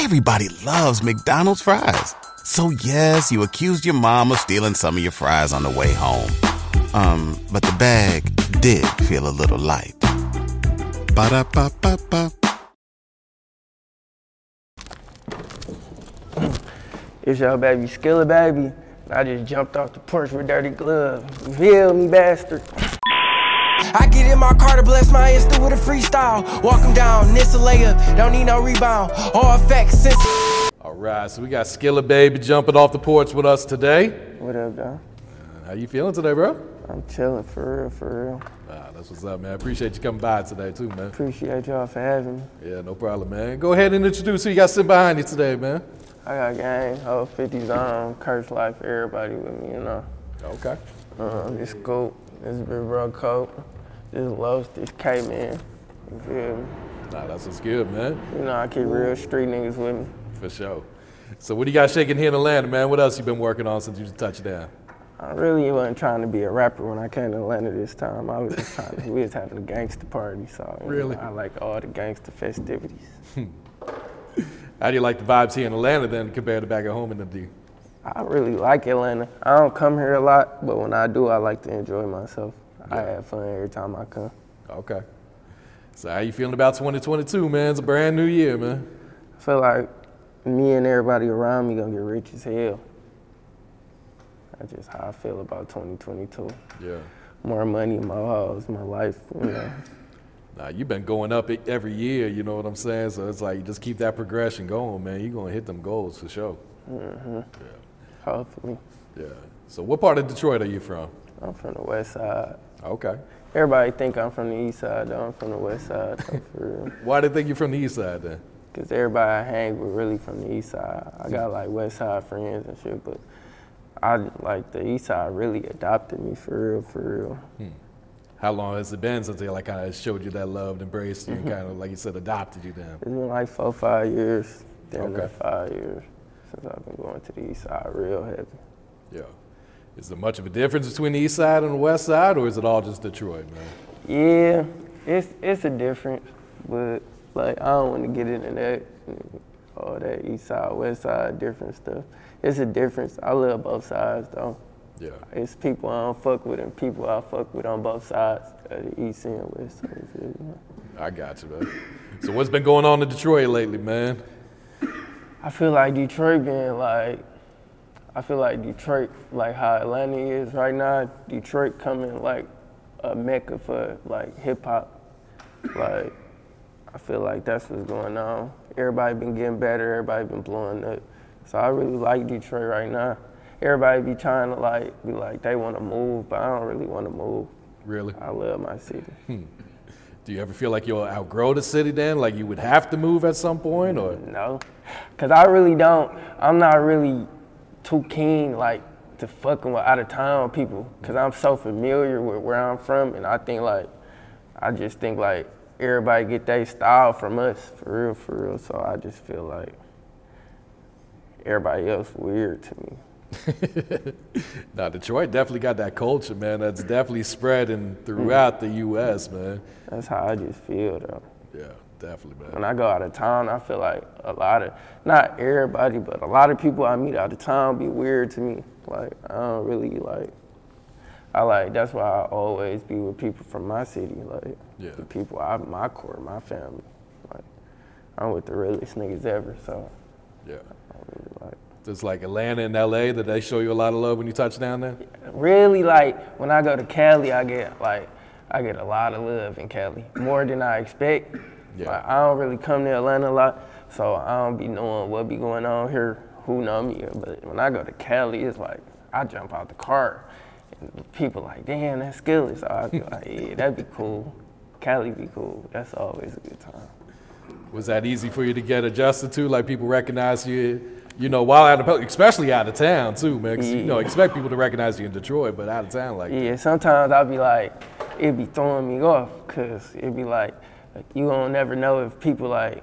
Everybody loves McDonald's fries. So yes, you accused your mom of stealing some of your fries on the way home. Um, but the bag did feel a little light. Ba-da-ba-ba-ba. It's your baby, Skilla baby. I just jumped off the porch with dirty gloves. Feel me, bastard? I get in my car to bless my Insta with a freestyle. Walk him down, this a layup, don't need no rebound. All effects since. All right, so we got Skilla Baby jumping off the porch with us today. What up, dog? How you feeling today, bro? I'm chilling for real, for real. Ah, that's what's up, man. Appreciate you coming by today, too, man. Appreciate y'all for having me. Yeah, no problem, man. Go ahead and introduce who you got sitting behind you today, man. I got gang, whole 50 zone, curse life, everybody with me, you know. Okay. Uh, this Scoop, this Big Bro Coke, this Los, this K-Man. You feel me? Nah, that's what's good, man. You know, I keep real street niggas with me. For sure. So what do you got shaking here in Atlanta, man? What else you been working on since you touched down? I really wasn't trying to be a rapper when I came to Atlanta this time. I was just trying to, we was having a gangster party, so Really? know, I like all the gangster festivities. How do you like the vibes here in Atlanta then compared to back at home in the D? I really like Atlanta. I don't come here a lot, but when I do, I like to enjoy myself. I have fun every time I come. Okay. So how you feeling about 2022, man? It's a brand new year, man. I feel like me and everybody around me gonna get rich as hell. That's just how I feel about 2022. Yeah. More money, more hoes, my life, you know. Nah, you've been going up every year, you know what I'm saying? So it's like just keep that progression going, man. You're gonna hit them goals for sure. Mm-hmm. Hopefully. Yeah. So what part of Detroit are you from? I'm from the west side. Okay. Everybody think I'm from the east side, though. I'm from the west side, though, for real. Why do they think you're from the east side then? Cause everybody I hang with really from the east side. I hmm. got like west side friends and shit, but I like the east side really adopted me for real, for real. Hmm. How long has it been since they like kind of showed you that love, embraced you, and kind of like you said, adopted you then? It's been like four, five years, damn Okay. five years since I've been going to the east side real heavy. Yeah. Is there much of a difference between the east side and the west side, or is it all just Detroit, man? Yeah, it's it's a difference, but like I don't want to get into that, all that east side, west side, different stuff. It's a difference. I love both sides though. Yeah. It's people I don't fuck with and people I fuck with on both sides of the east and west. So it's, you know. I got you, man. So what's been going on in Detroit lately, man? I feel like Detroit being like, I feel like Detroit, like how Atlanta is right now, Detroit coming like a mecca for like hip hop. Like, I feel like that's what's going on. Everybody been getting better, everybody been blowing up. So I really like Detroit right now. Everybody be trying to like, be like, they want to move, but I don't really want to move. Really? I love my city. Hmm. Do you ever feel like you'll outgrow the city then? Like you would have to move at some point, or? No, cause I really don't. I'm not really too keen like to fucking with out of town people, cause I'm so familiar with where I'm from, and I think like, I just think like everybody get their style from us for real, for real. So I just feel like everybody else weird to me. Now Detroit definitely got that culture, man. That's definitely spreading throughout the U.S., man. That's how I just feel though. Yeah, definitely, man. When I go out of town, I feel like a lot of, not everybody, but a lot of people I meet out of town be weird to me. Like, I don't really like, I like, that's why I always be with people from my city, like, Yeah. the people, I, my core, my family. Like, I'm with the realest niggas ever, so Yeah. I really like. Just like Atlanta and L.A., that they show you a lot of love when you touch down there? Really, like, when I go to Cali, I get, like, I get a lot of love in Cali, more than I expect. Yeah. Like, I don't really come to Atlanta a lot, so I don't be knowing what be going on here, who know me. But when I go to Cali, it's like, I jump out the car, and people like, damn, that's Skilla. So I be like, yeah, that'd be cool. Cali be cool. That's always a good time. Was that easy for you to get adjusted to? Like people recognize you, you know, while out of, especially out of town too, man. 'Cause, you know, expect people to recognize you in Detroit, but out of town, like, Yeah, sometimes I'll be like, it'd be throwing me off, cause it'd be like, like, you don't never know if people like,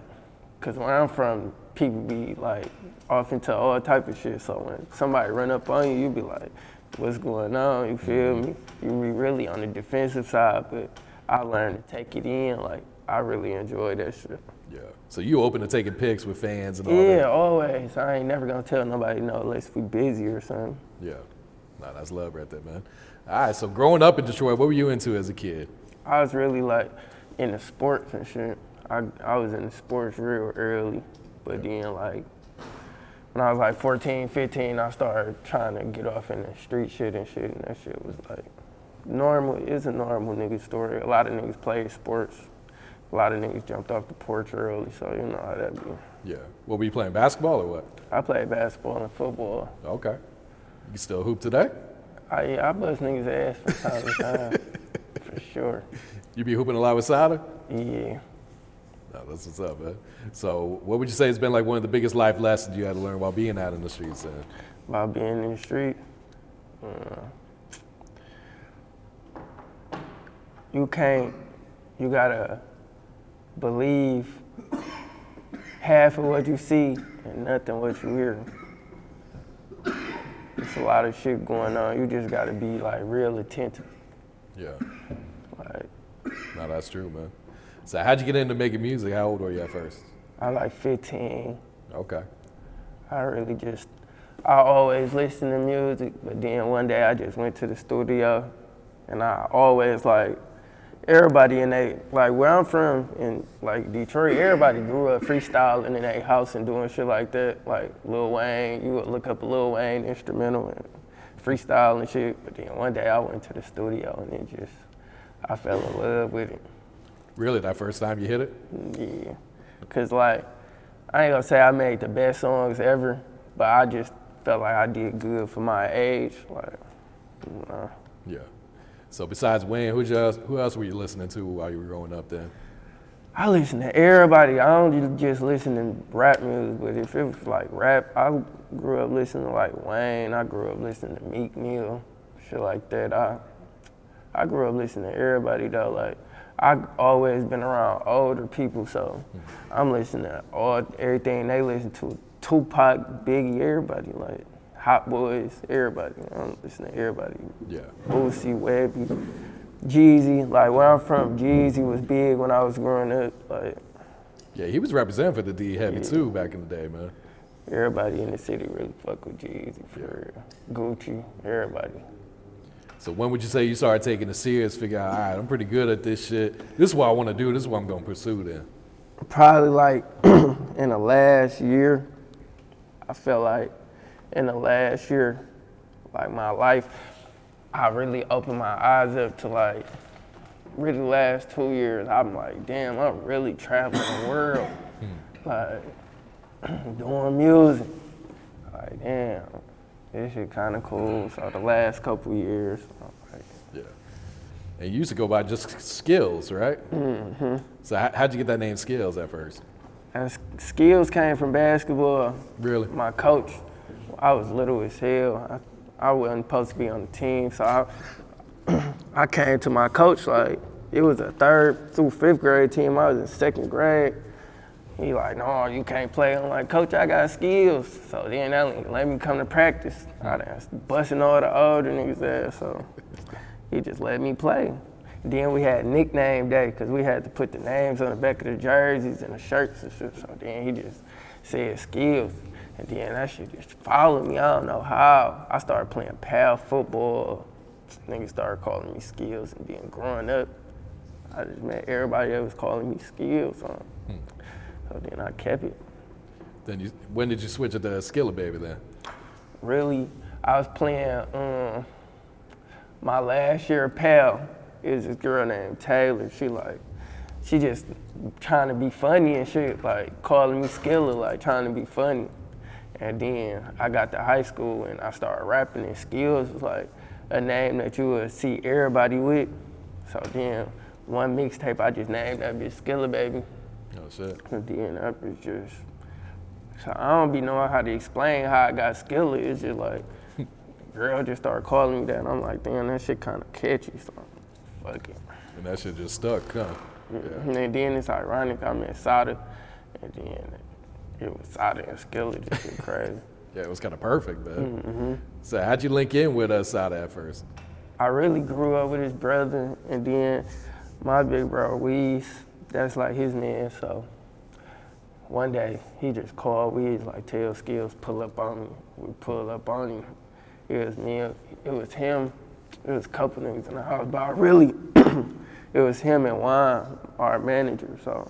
cause where I'm from, people be like off into all type of shit. So when somebody run up on you, you be like, what's going on? You feel mm-hmm. me? You be really on the defensive side, but I learned to take it in. Like I really enjoy that shit. Yeah. So you open to taking pics with fans and all Yeah, that? always. I ain't never gonna tell nobody no unless we busy or something. Yeah. Nah, that's love right there, man. All right. So growing up in Detroit, what were you into as a kid? I was really like into sports and shit. I I was into sports real early, but then like when I was like 14, 15, I started trying to get off in the street shit and shit, and that shit was like normal. It's a normal nigga story. A lot of niggas play sports. A lot of niggas jumped off the porch early, so you know how that be. Yeah. What were you playing, basketball or what? I played basketball and football. Okay. You still hoop today? I I bust niggas ass from time to time, for sure. You be hooping a lot with Sada? Yeah. No, that's what's up, man. So, what would you say has been like one of the biggest life lessons you had to learn while being out in the streets? Then? about being in the street. Uh, you can't, you gotta believe half of what you see and nothing what you hear. There's a lot of shit going on. You just gotta be like real attentive. Yeah. Like, No, that's true, man. So, how'd you get into making music? How old were you at first? I like 15. Okay. I really just, I always listen to music, but then one day I just went to the studio and I always like, everybody in they, like where I'm from in like Detroit, everybody grew up freestyling in their house and doing shit like that. Like Lil Wayne, you would look up a Lil Wayne instrumental and freestyle and shit. But then one day I went to the studio and it just, I fell in love with it. Really, that first time you hit it? Yeah. Cause like, I ain't gonna say I made the best songs ever, but I just felt like I did good for my age. Like. Yeah. So, besides Wayne, who else, who else were you listening to while you were growing up then? I listen to everybody. I don't just listen to rap music, but if it was like rap, I grew up listening to like Wayne. I grew up listening to Meek Mill, shit like that. I I grew up listening to everybody though. Like I've always been around older people, so mm-hmm. I'm listening to all everything they listen to. Tupac, Biggie, everybody like Hot Boys, everybody. I'm listening to everybody. Yeah. Boosie, Webbie, Jeezy. Like where I'm from, Jeezy was big when I was growing up. Like Yeah, he was representing for the D Heavy too back in the day, man. everybody in the city really fuck with Jeezy for real. Gucci, everybody. So when would you say you started taking it serious? Figure out, all right, I'm pretty good at this shit. This is what I want to do. This is what I'm gonna pursue. Then. Probably like in the last year, I felt like in the last year, like my life, I really opened my eyes up to like really last two years. I'm like, damn, I'm really traveling the world, like doing music. Like, damn, this shit kind of cool. So the last couple years, like, Yeah. And you used to go by just Skills, right? Mm-hmm. So how, how'd you get that name Skills at first? and skills came from basketball. Really? my coach, I was little as hell. I, I wasn't supposed to be on the team, so I, I came to my coach like it was a third through fifth grade team. I was in second grade. He like, no, you can't play. I'm like, coach, I got skills. So then that let me come to practice. I was busting all the older niggas ass. So he just let me play. Then we had nickname day because we had to put the names on the back of the jerseys and the shirts and shit. So then he just said skills. And then that shit just followed me. I don't know how. I started playing pal football. Niggas started calling me skills. And then growing up, I just met everybody that was calling me skills. So, so then I kept it. Then you, when did you switch it to Skilla Baby then? really, I was playing um, my last year pal. Is this girl named Taylor. She like, she just trying to be funny and shit, like calling me Skilla, like trying to be funny. And then I got to high school and I started rapping and Skills was like a name that you would see everybody with. So then one mixtape I just named that bitch Skilla Baby. Oh shit. And then that was just. So I don't be knowing how to explain how I got Skiller. It's just like, girl just started calling me that. And I'm like, damn, that shit kind of catchy. So fuck it. And that shit just stuck, huh? Yeah. And then it's ironic. I met Sada, and then it was Sada and Skilla. Just shit crazy. Yeah, it was kind of perfect, man. Mm-hmm. So how'd you link in with uh, us Sada at first? I really grew up with his brother, and then my big bro Weez. that's like his man. So one day he just called. We was like tell skills pull up on me. We pull up on him. It was me. It was him. It was a couple niggas in the house, but I really, it was him and Juan, our manager. So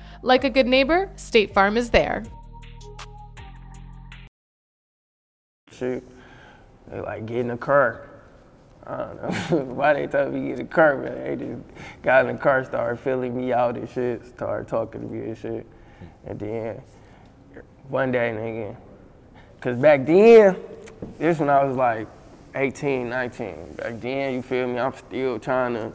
Like a good neighbor, State Farm is there. Shoot, they like get in the car. I don't know why they told me to get the car, but they just got in the car, started filling me out and shit, started talking to me and shit. And then one day, nigga, cause back then, this when I was like 18, 19. Back then, you feel me? I'm still trying to,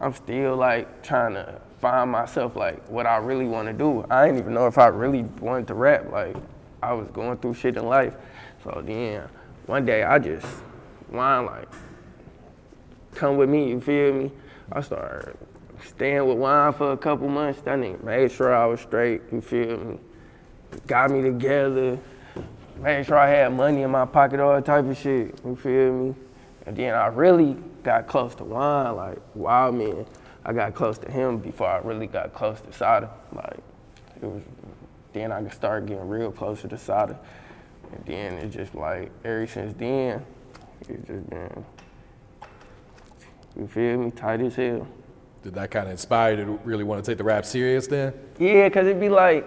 I'm still like trying to find myself like what I really want to do. I didn't even know if I really wanted to rap. Like I was going through shit in life. So then one day I just Juan like, come with me, you feel me? I started staying with Juan for a couple months. That nigga made sure I was straight, you feel me? Got me together, made sure I had money in my pocket, all that type of shit, you feel me? And then I really got close to Juan, like Wild Man. I got close to him before I really got close to Sada. Like it was then I started getting real closer to Sada. And then it just like ever since then, it's just been you feel me, tight as hell. Did that kind of inspire you to really want to take the rap serious then? Yeah, cause it'd be like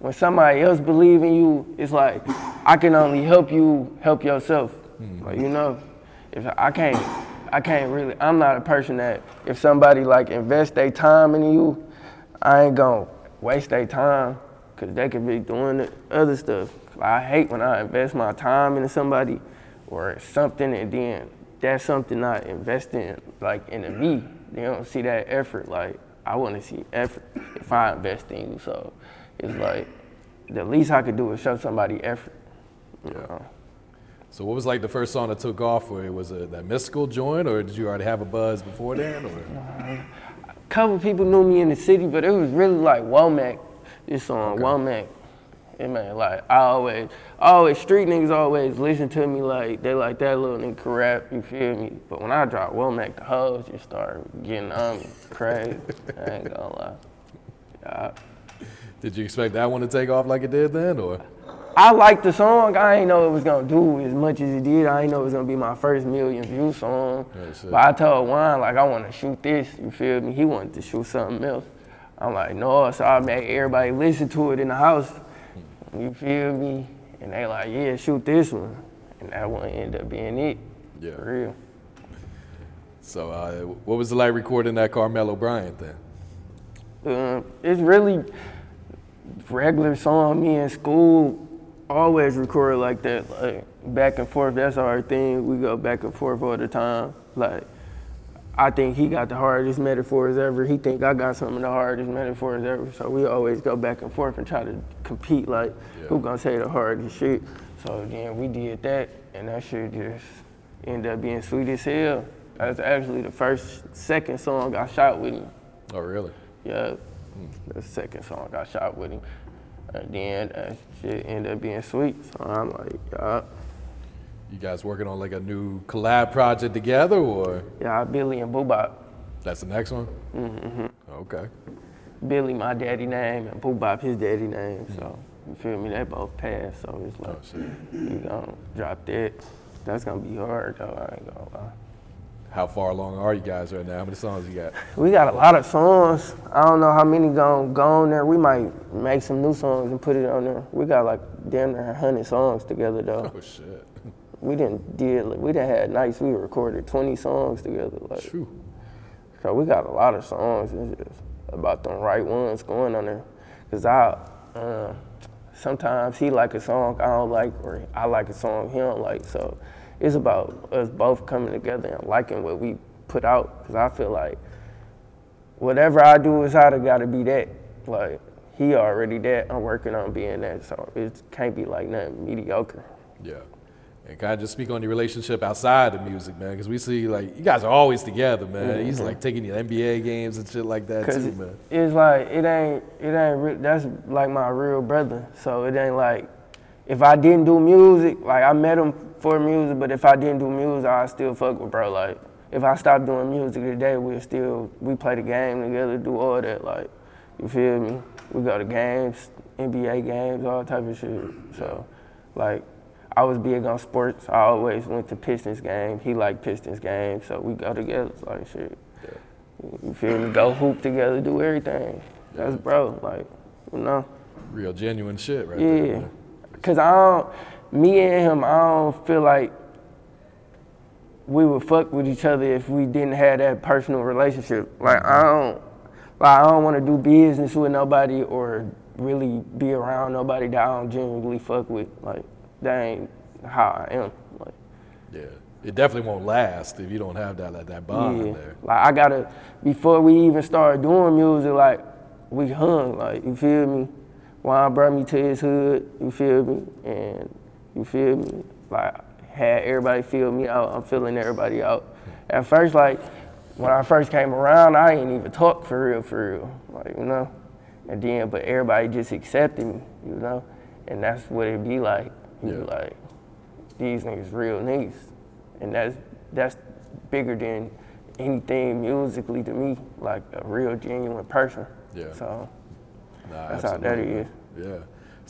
when somebody else believe in you, it's like I can only help you help yourself. Hmm. Like you know, if I can't, I can't really. I'm not a person that if somebody like invest their time in you, I ain't gonna waste their time, cause they could be doing the other stuff. I hate when I invest my time into somebody or something, and then that's something I invest in, like into me. They don't see that effort. Like I want to see effort if I invest in you. So it's like the least I could do is show somebody effort. You know? So what was like the first song that took off for you? Was it that mystical joint, or did you already have a buzz before then? Or? A couple people knew me in the city, but it was really like Womack. This song, Womack. It man, like I always, always street niggas always listen to me like they like that little nigga rap. You feel me? But when I drop Womack, the hoes just start getting on me, crazy. I ain't gonna lie. Yeah. Did you expect that one to take off like it did then, or? I liked the song. I ain't know it was gonna do as much as it did. I ain't know it was gonna be my first million view song. But I told Juan like I want to shoot this. You feel me? He wanted to shoot something else. I'm like no, so I made everybody listen to it in the house. You feel me? And they like yeah, shoot this one. And that one ended up being it. Yeah. For real. So uh, what was it like recording that Carmelo Bryant then? Um, it's really regular song. Me in school always record like that, like back and forth. That's our thing. We go back and forth all the time. Like I think he got the hardest metaphors ever. He think I got some of the hardest metaphors ever. So we always go back and forth and try to compete. Like who gonna say the hardest shit? So then we did that, and that shit just ended up being sweet as hell. That's actually the first, second song I shot with him. Oh, really? Yeah, the second song I shot with him. And then that shit ended up being sweet. So I'm like, yeah, You guys working on like a new collab project together, or yeah, Billy and Boobop. that's the next one? Mm-hmm. Okay. Billy, my daddy name, and Boobop, his daddy name. So you feel me? They both passed. So it's like, Oh, you gonna drop that. That's gonna be hard though. I ain't gonna lie. How far along are you guys right now? How many songs you got? We got a lot of songs. I don't know how many gonna go on there. We might make some new songs and put it on there. We got like damn near hundred songs together though. Oh shit. we didn't did we didn't had nights we recorded 20 songs together. Like, True. so we got a lot of songs. It's just about the right ones going on there. Cause I, uh, sometimes he like a song I don't like, or I like a song he don't like. So it's about us both coming together and liking what we put out. Cause I feel like whatever I do is either got to be that. Like he already that. I'm working on being that. So it can't be like nothing mediocre. Yeah. And kind of just speak on your relationship outside of music, man, because we see like you guys are always together, man. He's like mm-hmm. taking you to NBA games and shit like that too, man. it's like it ain't it ain't re- that's like my real brother. So it ain't like if I didn't do music, like I met him for music, but if I didn't do music, I still fuck with bro. Like if I stopped doing music today, we still we play the game together, do all that. Like you feel me? We go to games, NBA games, all type of shit. So like I was big on sports. I always went to Pistons games. He liked Pistons games, so we go together. Like shit. You feel me? Go hoop together, do everything. That's bro, like, you know. Real genuine shit, right there. Yeah. man. Cause I don't, me and him, I don't feel like we would fuck with each other if we didn't have that personal relationship. Like I don't, like I don't want to do business with nobody or really be around nobody that I don't genuinely fuck with. Like that ain't how I am. Like. Yeah. It definitely won't last if you don't have that like that bond Yeah. there. Like I gotta before we even started doing music, like we hung, like you feel me? Juan brought me to his hood, you feel me? And you feel me? Like had everybody feel me out, I'm feeling everybody out. At first, like when I first came around, I ain't even talk for real, for real. Like, you know? And then but everybody just accepted me, you know? And that's what it be like. You be Yeah. like, these niggas real niggas. And that's that's bigger than anything musically to me, like a real genuine person. Yeah. So Nah, that's how that absolutely. Yeah.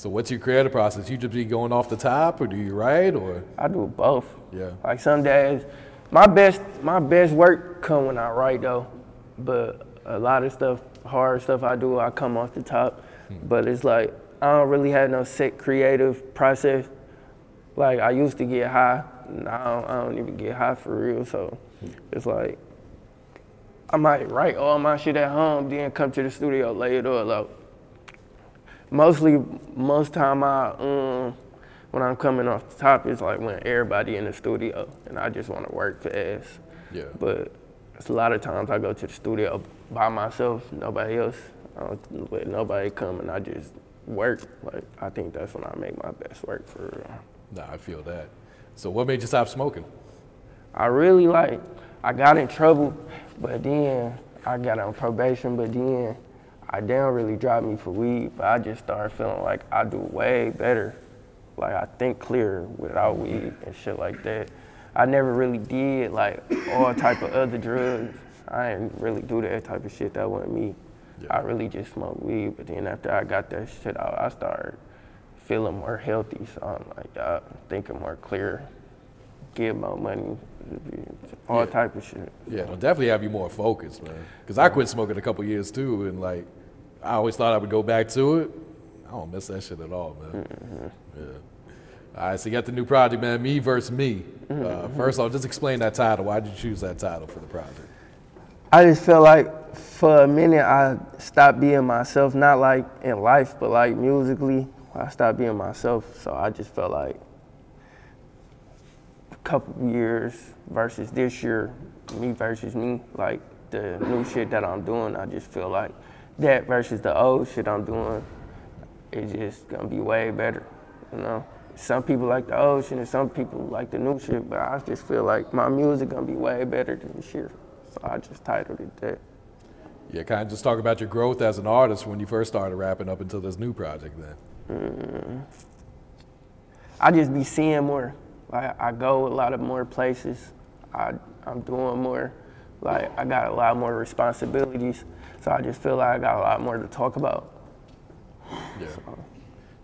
So what's your creative process? You just be going off the top, or do you write, or I do both. Yeah. Like some days, my best my best work come when I write though, but a lot of stuff, hard stuff I do, I come off the top. Hmm. But it's like I don't really have no set creative process. Like I used to get high, now I don't, I don't even get high for real. So hmm. it's like I might write all my shit at home, then come to the studio, lay it all out. Mostly, most time I um, when I'm coming off the top is like when everybody in the studio and I just want to work fast. Yeah. But it's a lot of times I go to the studio by myself, nobody else. I don't let nobody come and I just work. Like I think that's when I make my best work for real. nah? I feel that. So what made you stop smoking? I really like, I got in trouble, but then I got on probation, but then I don't really drop me for weed, but I just started feeling like I do way better. Like I think clearer without weed and shit like that. I never really did like all type of other drugs. I didn't really do that type of shit. That wasn't me. I really just smoked weed, but then after I got that shit out, I started feeling more healthy. So I'm like, uh, thinking more clear, get more money, all Yeah. type of shit. Yeah, it'll definitely have you more focused, man. Because I quit smoking a couple years too, and like, I always thought I would go back to it. I don't miss that shit at all, man. Yeah. All right, so you got the new project, man. Me versus me. Uh, first off, just explain that title. Why did you choose that title for the project? I just felt like for a minute I stopped being myself, not like in life, but like musically. I stopped being myself, so I just felt like a couple years versus this year, me versus me, like the new shit that I'm doing, I just feel like that versus the old shit I'm doing, it's just gonna be way better, you know. Some people like the old shit and some people like the new shit, but I just feel like my music gonna be way better than this year. So I just titled it that. Yeah, kind of just talk about your growth as an artist when you first started rapping up until this new project. Then. Mm-hmm. I just be seeing more. Like I go a lot of more places. I I'm doing more. Like I got a lot more responsibilities. So I just feel like I got a lot more to talk about. Yeah.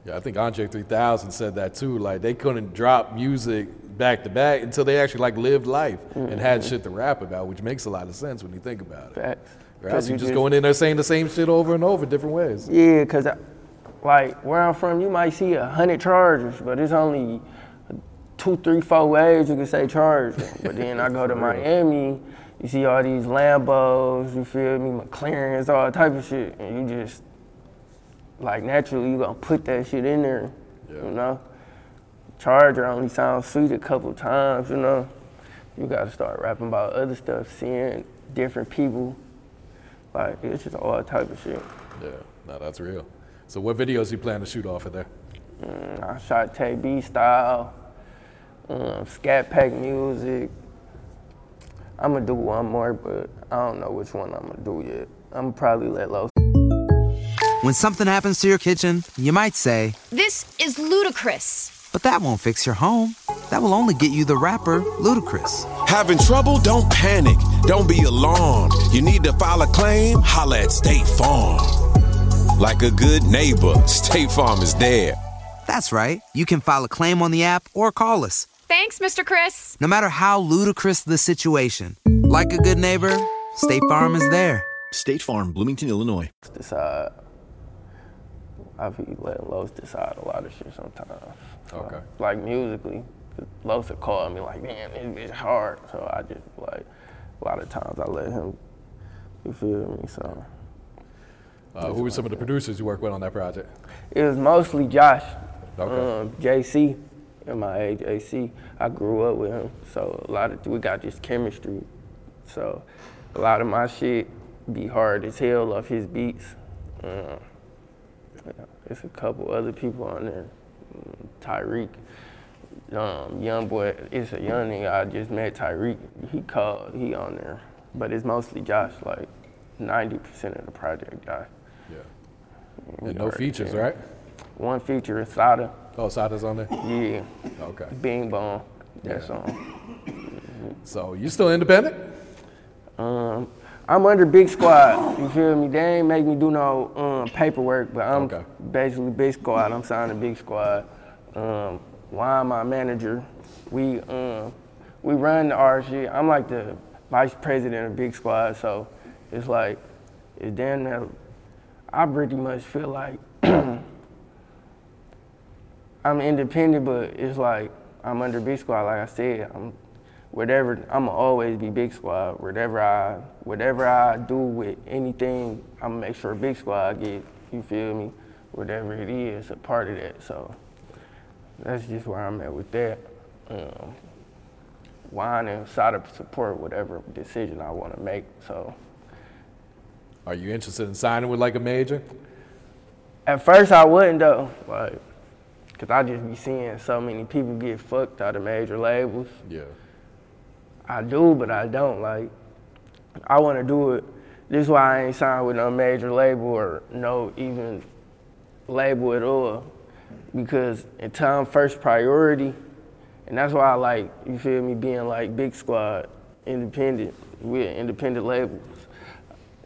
Yeah, I think Andre 3000 said that too. Like they couldn't drop music back to back until they actually like lived life and had mm-hmm. shit to rap about, which makes a lot of sense when you think about it. Facts. Or else you just going in there saying the same shit over and over, different ways. Yeah, cause I, like where I'm from, you might see a hundred chargers, but it's only two, three, four ways you can say charge. But then I go to Miami, you see all these Lambos, you feel me, McLarens, all type of shit, and you just like naturally you gonna put that shit in there, Yeah. you know. Charger only sounds sweet a couple times, you know. You gotta start rapping about other stuff, seeing different people. Like it's just all type of shit. Yeah, no, that's real. So what videos you plan to shoot off of there? Mm, I shot Tay B style, um, scat pack music. I'm gonna do one more, but I don't know which one I'm gonna do yet. I'm probably let Los. When something happens to your kitchen, you might say, This is ludicrous. but that won't fix your home. That will only get you the rapper, Ludacris. Having trouble? Don't panic. Don't be alarmed. You need to file a claim? Holla at State Farm. Like a good neighbor, State Farm is there. That's right. You can file a claim on the app or call us. Thanks, Mr. Chris. No matter how ludicrous the situation, like a good neighbor, State Farm is there. State Farm, Bloomington, Illinois. Decide. I be letting Los decide a lot of shit sometimes. So, Okay. Like musically, Los will call me like, man, this bitch hard. So I just like a lot of times I let him. You feel me? So Uh, who were some of the producers you worked with on that project? it was mostly Josh, Okay. um, JC, in my age, AC. I grew up with him, so a lot of we got this chemistry. So a lot of my shit be hard as hell off his beats. Um, yeah, There's a couple other people on there. Tyreek, um, young boy, it's a young nigga. I just met Tyreek. He called, he on there. But it's mostly Josh, like 90% of the project, Josh. Yeah. And no features, right? One feature is Sada. Oh, Sada's on there? Yeah. Okay. Bing Bong. That Yeah. song. So you still independent? Um, I'm under Big Squad. You feel me? They ain't make me do no um, paperwork, but I'm Okay. basically Big Squad. I'm signed to Big Squad. Um, why my manager? We um, we run the shit. I'm like the vice president of Big Squad, so it's like it's damn near. I pretty much feel like I'm independent, but it's like I'm under Big Squad. Like I said, I'm whatever. I'ma always be Big Squad. Whatever I whatever I do with anything, I'ma make sure Big Squad get. You feel me? Whatever it is, a part of that. So that's just where I'm at with that. Um, Juan and Sada support whatever decision I want to make. So Are you interested in signing with like a major? At first, I wouldn't though, like, cause I just be seeing so many people get fucked out of major labels. Yeah. I do, but I don't. Like, I want to do it. This is why I ain't signed with no major label or no even label at all, because until I'm first priority, and that's why I like you feel me being like big squad, independent. We're independent labels.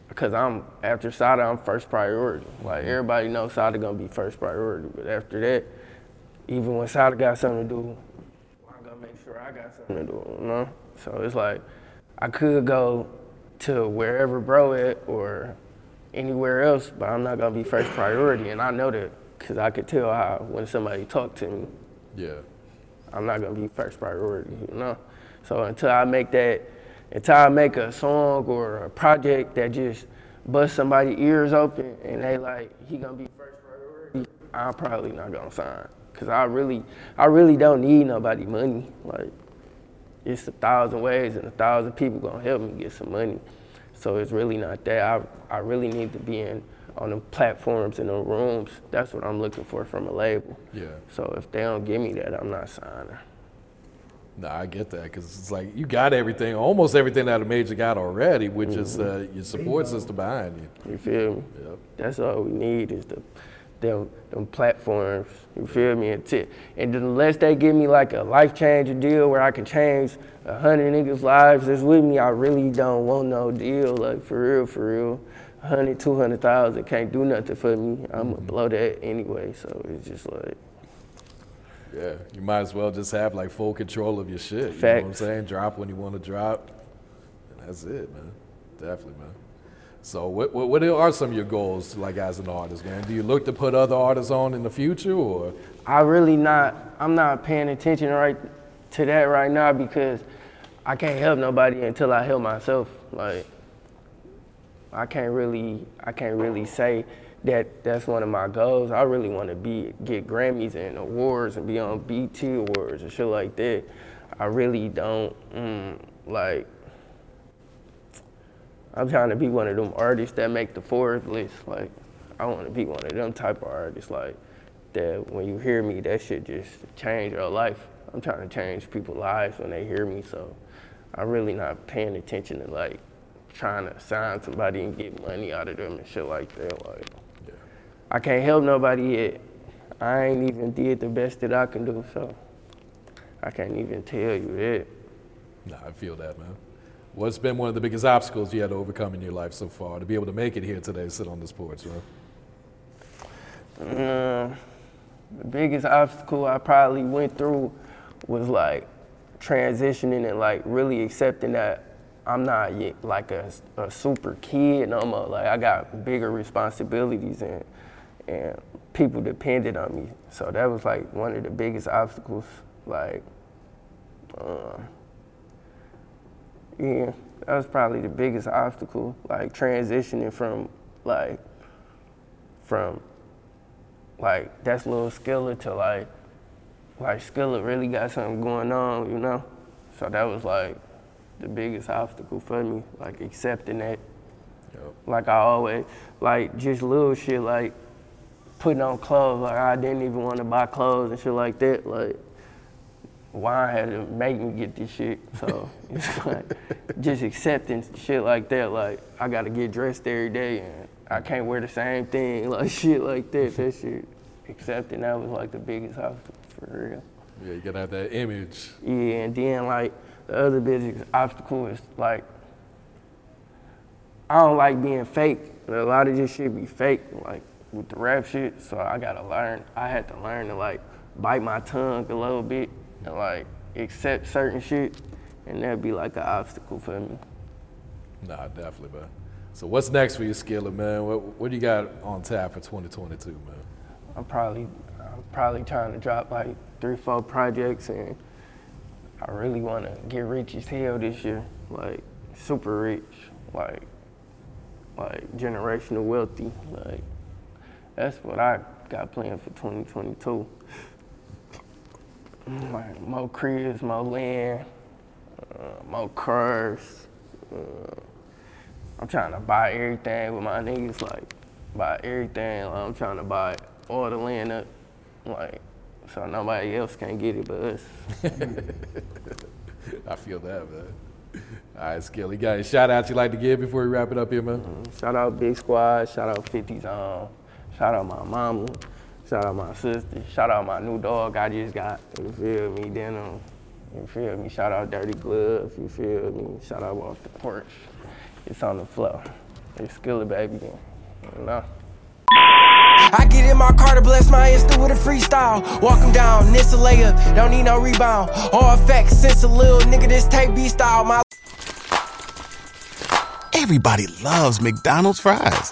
Because I'm after Sada, I'm first priority. Like everybody knows Sada gonna be first priority, but after that, even when Sada got something to do, I'm gonna make sure I got something to do. You know? So it's like I could go to wherever bro at or anywhere else, but I'm not gonna be first priority, and I know that because I could tell how when somebody talk to me, Yeah. I'm not gonna be first priority, you know. So until I make that, until I make a song or a project that just bust somebody's ears open and they like he gonna be first priority, I'm probably not gonna sign. Cause I really, I really don't need nobody money. Like it's a thousand ways and a thousand people gonna help me get some money. So it's really not that. I, I really need to be in on the platforms and the rooms. That's what I'm looking for from a label. Yeah. So if they don't give me that, I'm not signing. Nah, I get that because it's like you got everything, almost everything that a major got already, which is uh, your support system behind you. You feel me? Yep. That's all we need is the them them platforms. You feel me? And, t- and unless they give me like a life changing deal where I can change a hundred niggas' lives that's with me, I really don't want no deal. Like for real, for real. A hundred, two hundred thousand can't do nothing for me. I'm gonna mm-hmm. blow that anyway. So it's just like Yeah, you might as well just have like full control of your shit. You know what I'm saying? Drop when you want to drop, and that's it, man. Definitely, man. So, what, what what are some of your goals, like as an artist, man? Do you look to put other artists on in the future, or I really not. I'm not paying attention right to that right now because I can't help nobody until I help myself. Like I can't really I can't really say that that's one of my goals. I really want to be get Grammys and awards and be on BT awards and shit like that. I really don't mm, like. I'm trying to be one of them artists that make the Forbes list. Like, I want to be one of them type of artists. Like, that when you hear me, that shit just change your life. I'm trying to change people's lives when they hear me. So, I'm really not paying attention to like trying to sign somebody and get money out of them and shit like that. Like, yeah. I can't help nobody yet. I ain't even did the best that I can do. So, I can't even tell you that. Nah, I feel that, man. What's been one of the biggest obstacles you had to overcome in your life so far to be able to make it here today, sit on this porch, man? Uh, the biggest obstacle I probably went through was like transitioning and like really accepting that I'm not yet like a, a super kid no more. Like I got bigger responsibilities and and people depended on me. So that was like one of the biggest obstacles. Like, uh, yeah, that was probably the biggest obstacle. Like transitioning from like from like that's little Skilla to like like Skilla really got something going on, you know. So that was like the biggest obstacle for me, like accepting that. Yep. Like I always like just little shit like putting on clothes. Like I didn't even want to buy clothes and shit like that. Like why had to make me get this shit. So it's like just accepting shit like that. Like I gotta get dressed every day and I can't wear the same thing. Like shit like that. That shit accepting that was like the biggest obstacle for real. Yeah, you gotta have that image. Yeah, and then like the other biggest obstacle is like I don't like being fake. A lot of this shit be fake, like with the rap shit. So I gotta learn. I had to learn to like bite my tongue a little bit and like accept certain shit, and that'd be like an obstacle for me. Nah, definitely, man. So what's next for you, Skilla, man? What what do you got on tap for 2022, man? I'm probably I'm probably trying to drop like three, four projects, and I really want to get rich as hell this year, like super rich, like like generational wealthy, like that's what I got planned for 2022 like more cribs, more land, uh, more cars. Uh, I'm trying to buy everything with my niggas, like buy everything. Like, I'm trying to buy all the land up, like so nobody else can get it but us. I feel that, man. All right, Skill, you got any shout outs you'd like to give before we wrap it up here, man? Mm-hmm. Shout out Big Squad, shout out 50s on, shout out my mama, Shout out my sister. Shout out my new dog I just got. You feel me? Denim. You feel me? Shout out Dirty Glove. You feel me? Shout out off the porch. It's on the floor. It's Skilla baby. You know. I get in my car to bless my Insta with a freestyle. Walk him down, this a layup, don't need no rebound. All effects, since a little nigga, this tape B style. My Everybody loves McDonald's fries.